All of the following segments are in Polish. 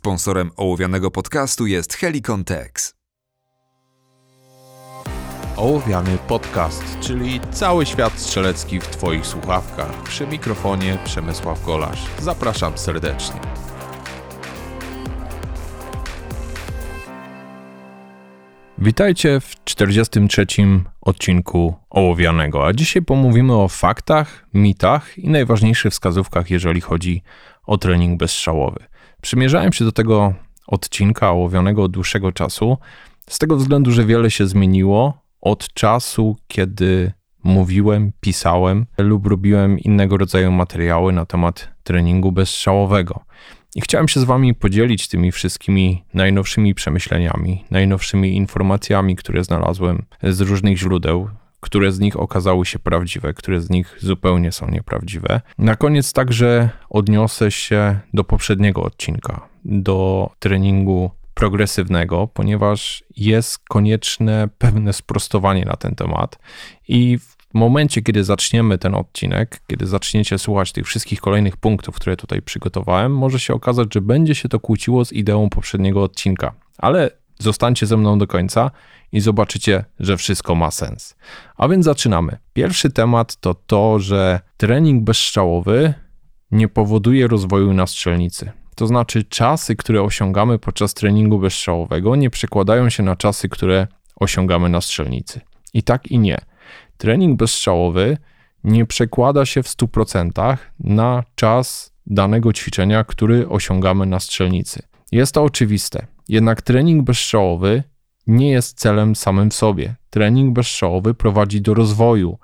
Sponsorem ołowianego podcastu jest Helicon Tex. Ołowiany podcast, czyli cały świat strzelecki w Twoich słuchawkach. Przy mikrofonie Przemysław Golasz. Zapraszam serdecznie. Witajcie w 43. odcinku Ołowianego, a dzisiaj pomówimy o faktach, mitach i najważniejszych wskazówkach, jeżeli chodzi o trening bezstrzałowy. Przymierzałem się do tego odcinka ołowionego od dłuższego czasu, z tego względu, że wiele się zmieniło od czasu, kiedy mówiłem, pisałem lub robiłem innego rodzaju materiały na temat treningu bezstrzałowego. I chciałem się z Wami podzielić tymi wszystkimi najnowszymi przemyśleniami, najnowszymi informacjami, które znalazłem z różnych źródeł, które z nich okazały się prawdziwe, które z nich zupełnie są nieprawdziwe. Na koniec także odniosę się do poprzedniego odcinka, do treningu progresywnego, ponieważ jest konieczne pewne sprostowanie na ten temat i w momencie, kiedy zaczniemy ten odcinek, kiedy zaczniecie słuchać tych wszystkich kolejnych punktów, które tutaj przygotowałem, może się okazać, że będzie się to kłóciło z ideą poprzedniego odcinka. Ale zostańcie ze mną do końca i zobaczycie, że wszystko ma sens. A więc zaczynamy. Pierwszy temat to to, że trening bezstrzałowy nie powoduje rozwoju na strzelnicy. To znaczy, czasy, które osiągamy podczas treningu bezstrzałowego, nie przekładają się na czasy, które osiągamy na strzelnicy. I tak i nie. Trening bezstrzałowy nie przekłada się w 100% na czas danego ćwiczenia, który osiągamy na strzelnicy. Jest to oczywiste, jednak trening bezstrzałowy nie jest celem samym w sobie. Trening bezstrzałowy prowadzi do rozwoju,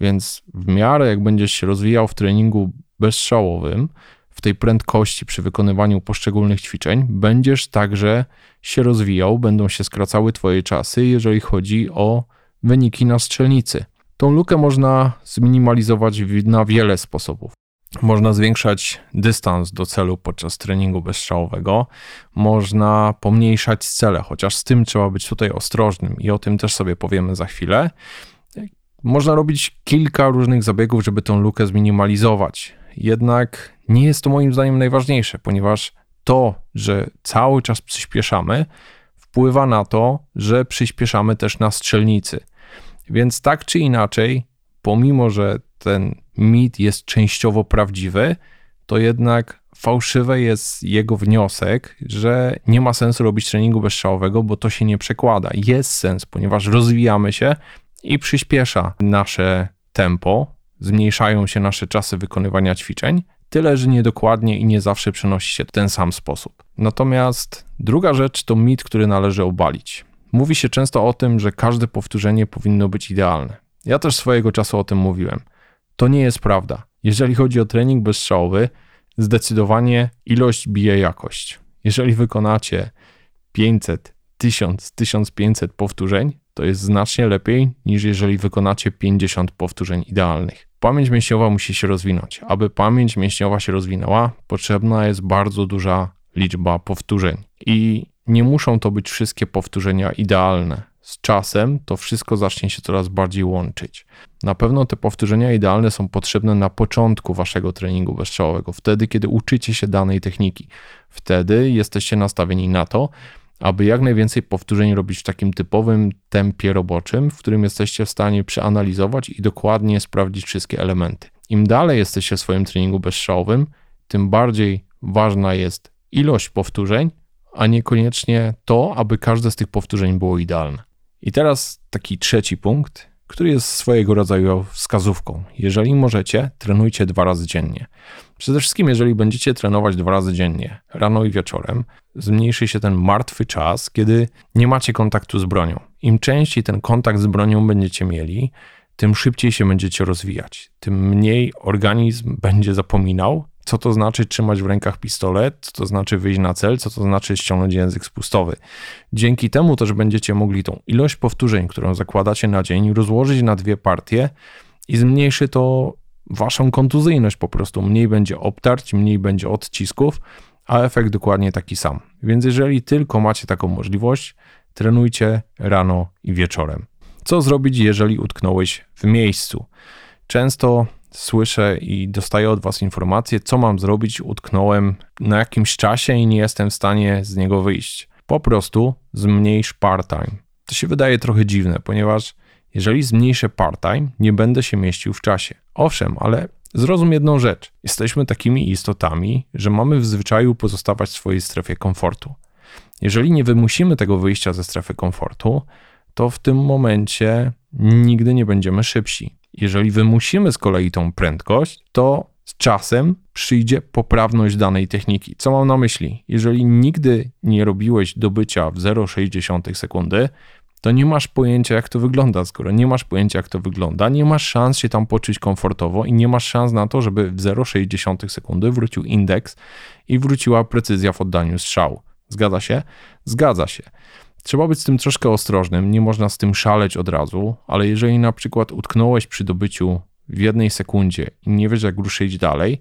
więc w miarę jak będziesz się rozwijał w treningu bezstrzałowym, w tej prędkości przy wykonywaniu poszczególnych ćwiczeń, będziesz także się rozwijał, będą się skracały Twoje czasy, jeżeli chodzi o wyniki na strzelnicy. Tą lukę można zminimalizować na wiele sposobów. Można zwiększać dystans do celu podczas treningu bezstrzałowego, można pomniejszać cele, chociaż z tym trzeba być tutaj ostrożnym i o tym też sobie powiemy za chwilę. Można robić kilka różnych zabiegów, żeby tą lukę zminimalizować. Jednak nie jest to moim zdaniem najważniejsze, ponieważ to, że cały czas przyspieszamy, wpływa na to, że przyspieszamy też na strzelnicy. Więc tak czy inaczej, pomimo że ten mit jest częściowo prawdziwy, to jednak fałszywy jest jego wniosek, że nie ma sensu robić treningu bezstrzałowego, bo to się nie przekłada. Jest sens, ponieważ rozwijamy się i przyspiesza nasze tempo, zmniejszają się nasze czasy wykonywania ćwiczeń, tyle że niedokładnie i nie zawsze przenosi się w ten sam sposób. Natomiast druga rzecz to mit, który należy obalić. Mówi się często o tym, że każde powtórzenie powinno być idealne. Ja też swojego czasu o tym mówiłem. To nie jest prawda. Jeżeli chodzi o trening bezstrzałowy, zdecydowanie ilość bije jakość. Jeżeli wykonacie 500, 1000, 1500 powtórzeń, to jest znacznie lepiej niż jeżeli wykonacie 50 powtórzeń idealnych. Pamięć mięśniowa musi się rozwinąć. Aby pamięć mięśniowa się rozwinęła, potrzebna jest bardzo duża liczba powtórzeń. I nie muszą to być wszystkie powtórzenia idealne. Z czasem to wszystko zacznie się coraz bardziej łączyć. Na pewno te powtórzenia idealne są potrzebne na początku waszego treningu bezstrzałowego, wtedy kiedy uczycie się danej techniki. Wtedy jesteście nastawieni na to, aby jak najwięcej powtórzeń robić w takim typowym tempie roboczym, w którym jesteście w stanie przeanalizować i dokładnie sprawdzić wszystkie elementy. Im dalej jesteście w swoim treningu bezstrzałowym, tym bardziej ważna jest ilość powtórzeń, a niekoniecznie to, aby każde z tych powtórzeń było idealne. I teraz taki trzeci punkt, który jest swojego rodzaju wskazówką. Jeżeli możecie, trenujcie dwa razy dziennie. Przede wszystkim, jeżeli będziecie trenować dwa razy dziennie, rano i wieczorem, zmniejszy się ten martwy czas, kiedy nie macie kontaktu z bronią. Im częściej ten kontakt z bronią będziecie mieli, tym szybciej się będziecie rozwijać, tym mniej organizm będzie zapominał, co to znaczy trzymać w rękach pistolet, co to znaczy wyjść na cel, co to znaczy ściągnąć język spustowy. Dzięki temu też będziecie mogli tą ilość powtórzeń, którą zakładacie na dzień, rozłożyć na dwie partie i zmniejszy to waszą kontuzyjność po prostu. Mniej będzie obtarć, mniej będzie odcisków, a efekt dokładnie taki sam. Więc jeżeli tylko macie taką możliwość, trenujcie rano i wieczorem. Co zrobić, jeżeli utknąłeś w miejscu? Często słyszę i dostaję od Was informację, co mam zrobić, utknąłem na jakimś czasie i nie jestem w stanie z niego wyjść. Po prostu zmniejsz part-time. To się wydaje trochę dziwne, ponieważ jeżeli zmniejszę part-time, nie będę się mieścił w czasie. Owszem, ale zrozum jedną rzecz. Jesteśmy takimi istotami, że mamy w zwyczaju pozostawać w swojej strefie komfortu. Jeżeli nie wymusimy tego wyjścia ze strefy komfortu, to w tym momencie nigdy nie będziemy szybsi. Jeżeli wymusimy z kolei tą prędkość, to z czasem przyjdzie poprawność danej techniki. Co mam na myśli? Jeżeli nigdy nie robiłeś dobycia w 0,6 sekundy, to nie masz pojęcia, jak to wygląda. Skoro nie masz pojęcia, jak to wygląda, nie masz szans się tam poczuć komfortowo i nie masz szans na to, żeby w 0,6 sekundy wrócił indeks i wróciła precyzja w oddaniu strzału. Zgadza się? Zgadza się. Trzeba być z tym troszkę ostrożnym, nie można z tym szaleć od razu, ale jeżeli na przykład utknąłeś przy dobyciu w jednej sekundzie i nie wiesz, jak ruszyć dalej,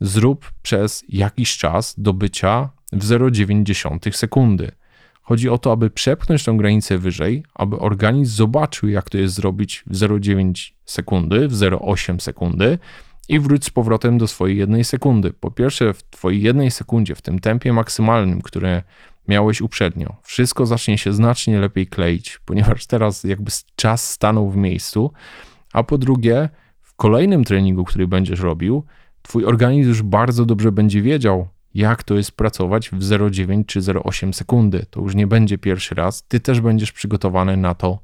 zrób przez jakiś czas dobycia w 0,9 sekundy. Chodzi o to, aby przepchnąć tą granicę wyżej, aby organizm zobaczył, jak to jest zrobić w 0,9 sekundy, w 0,8 sekundy i wróć z powrotem do swojej jednej sekundy. Po pierwsze, w Twojej jednej sekundzie, w tym tempie maksymalnym, które miałeś uprzednio, wszystko zacznie się znacznie lepiej kleić, ponieważ teraz jakby czas stanął w miejscu, a po drugie, w kolejnym treningu, który będziesz robił, Twój organizm już bardzo dobrze będzie wiedział, jak to jest pracować w 0,9 czy 0,8 sekundy. To już nie będzie pierwszy raz. Ty też będziesz przygotowany na to,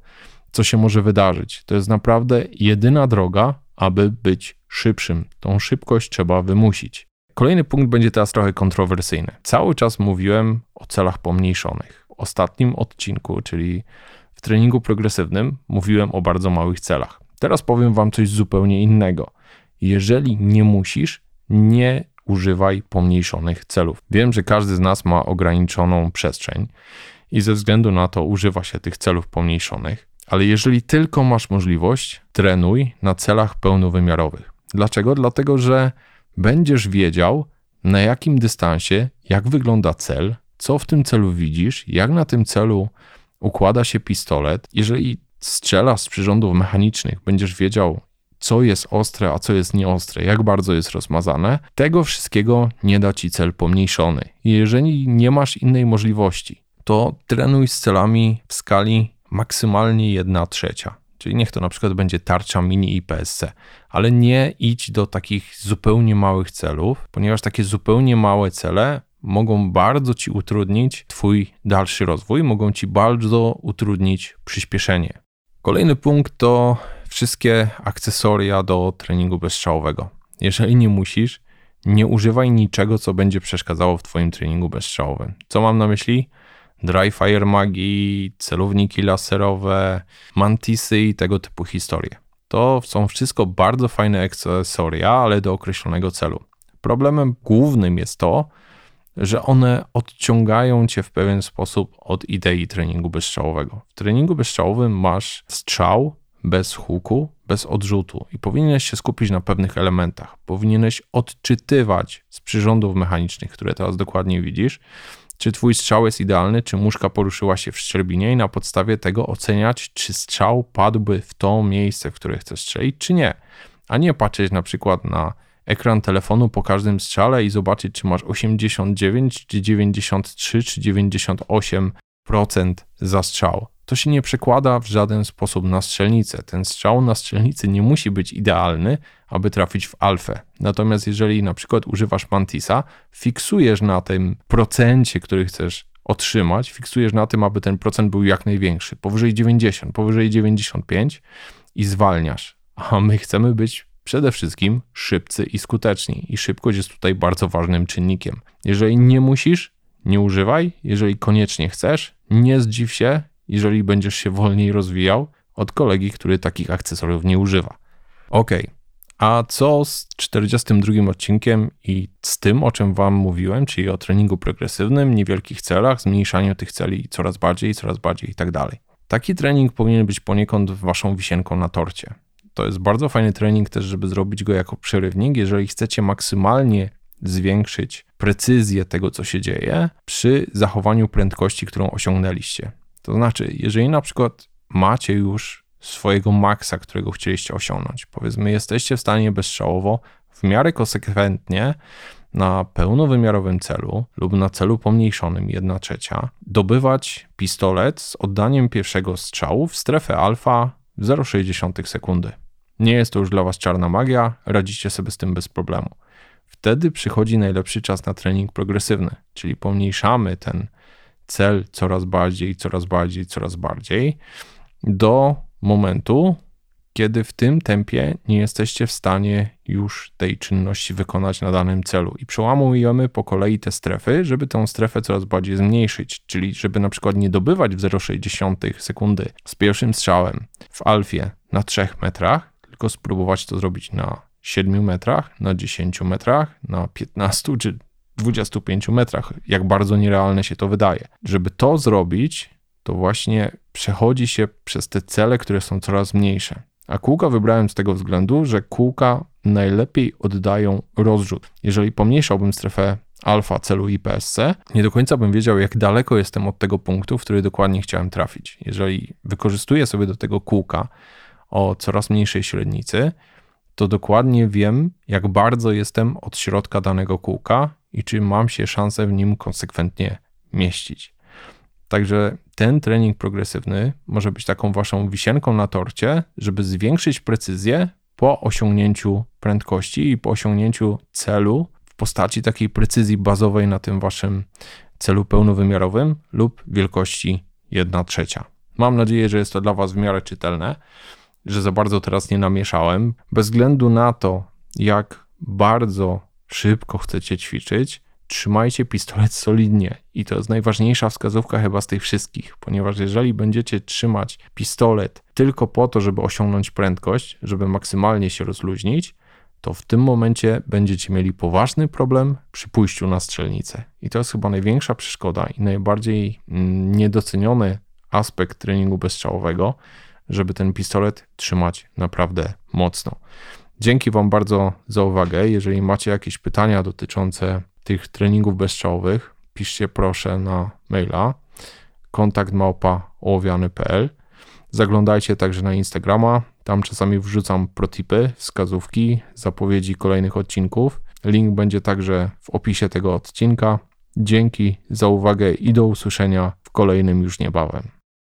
co się może wydarzyć. To jest naprawdę jedyna droga, aby być szybszym. Tą szybkość trzeba wymusić. Kolejny punkt będzie teraz trochę kontrowersyjny. Cały czas mówiłem o celach pomniejszonych. W ostatnim odcinku, czyli w treningu progresywnym, mówiłem o bardzo małych celach. Teraz powiem Wam coś zupełnie innego. Jeżeli nie musisz, nie używaj pomniejszonych celów. Wiem, że każdy z nas ma ograniczoną przestrzeń i ze względu na to używa się tych celów pomniejszonych, ale jeżeli tylko masz możliwość, trenuj na celach pełnowymiarowych. Dlaczego? Dlatego, że będziesz wiedział, na jakim dystansie, jak wygląda cel, co w tym celu widzisz, jak na tym celu układa się pistolet. Jeżeli strzelasz z przyrządów mechanicznych, będziesz wiedział, co jest ostre, a co jest nieostre, jak bardzo jest rozmazane. Tego wszystkiego nie da ci cel pomniejszony. Jeżeli nie masz innej możliwości, to trenuj z celami w skali maksymalnie 1 trzecia. Czyli niech to na przykład będzie tarcza mini i PSC, ale nie idź do takich zupełnie małych celów, ponieważ takie zupełnie małe cele mogą bardzo ci utrudnić Twój dalszy rozwój, mogą ci bardzo utrudnić przyspieszenie. Kolejny punkt to wszystkie akcesoria do treningu bezstrzałowego. Jeżeli nie musisz, nie używaj niczego, co będzie przeszkadzało w Twoim treningu bezstrzałowym. Co mam na myśli? Dry Fire Magi, celowniki laserowe, mantisy i tego typu historie. To są wszystko bardzo fajne akcesoria, ale do określonego celu. Problemem głównym jest to, że one odciągają cię w pewien sposób od idei treningu bezstrzałowego. W treningu bezstrzałowym masz strzał bez huku, bez odrzutu i powinieneś się skupić na pewnych elementach. Powinieneś odczytywać z przyrządów mechanicznych, które teraz dokładnie widzisz, czy twój strzał jest idealny, czy muszka poruszyła się w szczerbinie i na podstawie tego oceniać, czy strzał padłby w to miejsce, w które chcesz strzelić, czy nie. A nie patrzeć na przykład na ekran telefonu po każdym strzale i zobaczyć, czy masz 89, czy 93, czy 98% za strzał. To się nie przekłada w żaden sposób na strzelnicę. Ten strzał na strzelnicy nie musi być idealny, aby trafić w alfę. Natomiast jeżeli na przykład używasz mantisa, fiksujesz na tym procencie, który chcesz otrzymać, fiksujesz na tym, aby ten procent był jak największy, powyżej 90, powyżej 95 i zwalniasz. A my chcemy być przede wszystkim szybcy i skuteczni. I szybkość jest tutaj bardzo ważnym czynnikiem. Jeżeli nie musisz, nie używaj. Jeżeli koniecznie chcesz, nie zdziw się, jeżeli będziesz się wolniej rozwijał od kolegi, który takich akcesoriów nie używa. Ok, a co z 42 odcinkiem i z tym, o czym Wam mówiłem, czyli o treningu progresywnym, niewielkich celach, zmniejszaniu tych celi coraz bardziej, coraz bardziej i tak dalej. Taki trening powinien być poniekąd Waszą wisienką na torcie. To jest bardzo fajny trening też, żeby zrobić go jako przerywnik, jeżeli chcecie maksymalnie zwiększyć precyzję tego, co się dzieje, przy zachowaniu prędkości, którą osiągnęliście. To znaczy, jeżeli na przykład macie już swojego maksa, którego chcieliście osiągnąć. Powiedzmy, jesteście w stanie bezstrzałowo, w miarę konsekwentnie na pełnowymiarowym celu lub na celu pomniejszonym 1 trzecia dobywać pistolet z oddaniem pierwszego strzału w strefę alfa w 0,6 sekundy. Nie jest to już dla Was czarna magia, radzicie sobie z tym bez problemu. Wtedy przychodzi najlepszy czas na trening progresywny, czyli pomniejszamy ten cel coraz bardziej, coraz bardziej, coraz bardziej do momentu, kiedy w tym tempie nie jesteście w stanie już tej czynności wykonać na danym celu. I przełamujemy po kolei te strefy, żeby tę strefę coraz bardziej zmniejszyć, czyli żeby na przykład nie dobywać w 0,6 sekundy z pierwszym strzałem w alfie na 3 metrach, tylko spróbować to zrobić na 7 metrach, na 10 metrach, na 15 czy 25 metrach, jak bardzo nierealne się to wydaje. Żeby to zrobić, to właśnie przechodzi się przez te cele, które są coraz mniejsze. A kółka wybrałem z tego względu, że kółka najlepiej oddają rozrzut. Jeżeli pomniejszałbym strefę alfa celu IPSC, nie do końca bym wiedział, jak daleko jestem od tego punktu, w który dokładnie chciałem trafić. Jeżeli wykorzystuję sobie do tego kółka o coraz mniejszej średnicy, to dokładnie wiem, jak bardzo jestem od środka danego kółka i czy mam się szansę w nim konsekwentnie mieścić. Także ten trening progresywny może być taką waszą wisienką na torcie, żeby zwiększyć precyzję po osiągnięciu prędkości i po osiągnięciu celu w postaci takiej precyzji bazowej na tym waszym celu pełnowymiarowym lub wielkości 1 trzecia. Mam nadzieję, że jest to dla was w miarę czytelne, że za bardzo teraz nie namieszałem. Bez względu na to, jak bardzo szybko chcecie ćwiczyć, trzymajcie pistolet solidnie. I to jest najważniejsza wskazówka chyba z tych wszystkich, ponieważ jeżeli będziecie trzymać pistolet tylko po to, żeby osiągnąć prędkość, żeby maksymalnie się rozluźnić, to w tym momencie będziecie mieli poważny problem przy pójściu na strzelnicę. I to jest chyba największa przeszkoda i najbardziej mm, niedoceniony aspekt treningu bezstrzałowego, żeby ten pistolet trzymać naprawdę mocno. Dzięki Wam bardzo za uwagę. Jeżeli macie jakieś pytania dotyczące tych treningów bezstrzałowych, piszcie proszę na maila kontakt. Zaglądajcie także na Instagrama, tam czasami wrzucam protipy, wskazówki, zapowiedzi kolejnych odcinków. Link będzie także w opisie tego odcinka. Dzięki za uwagę i do usłyszenia w kolejnym już niebawem.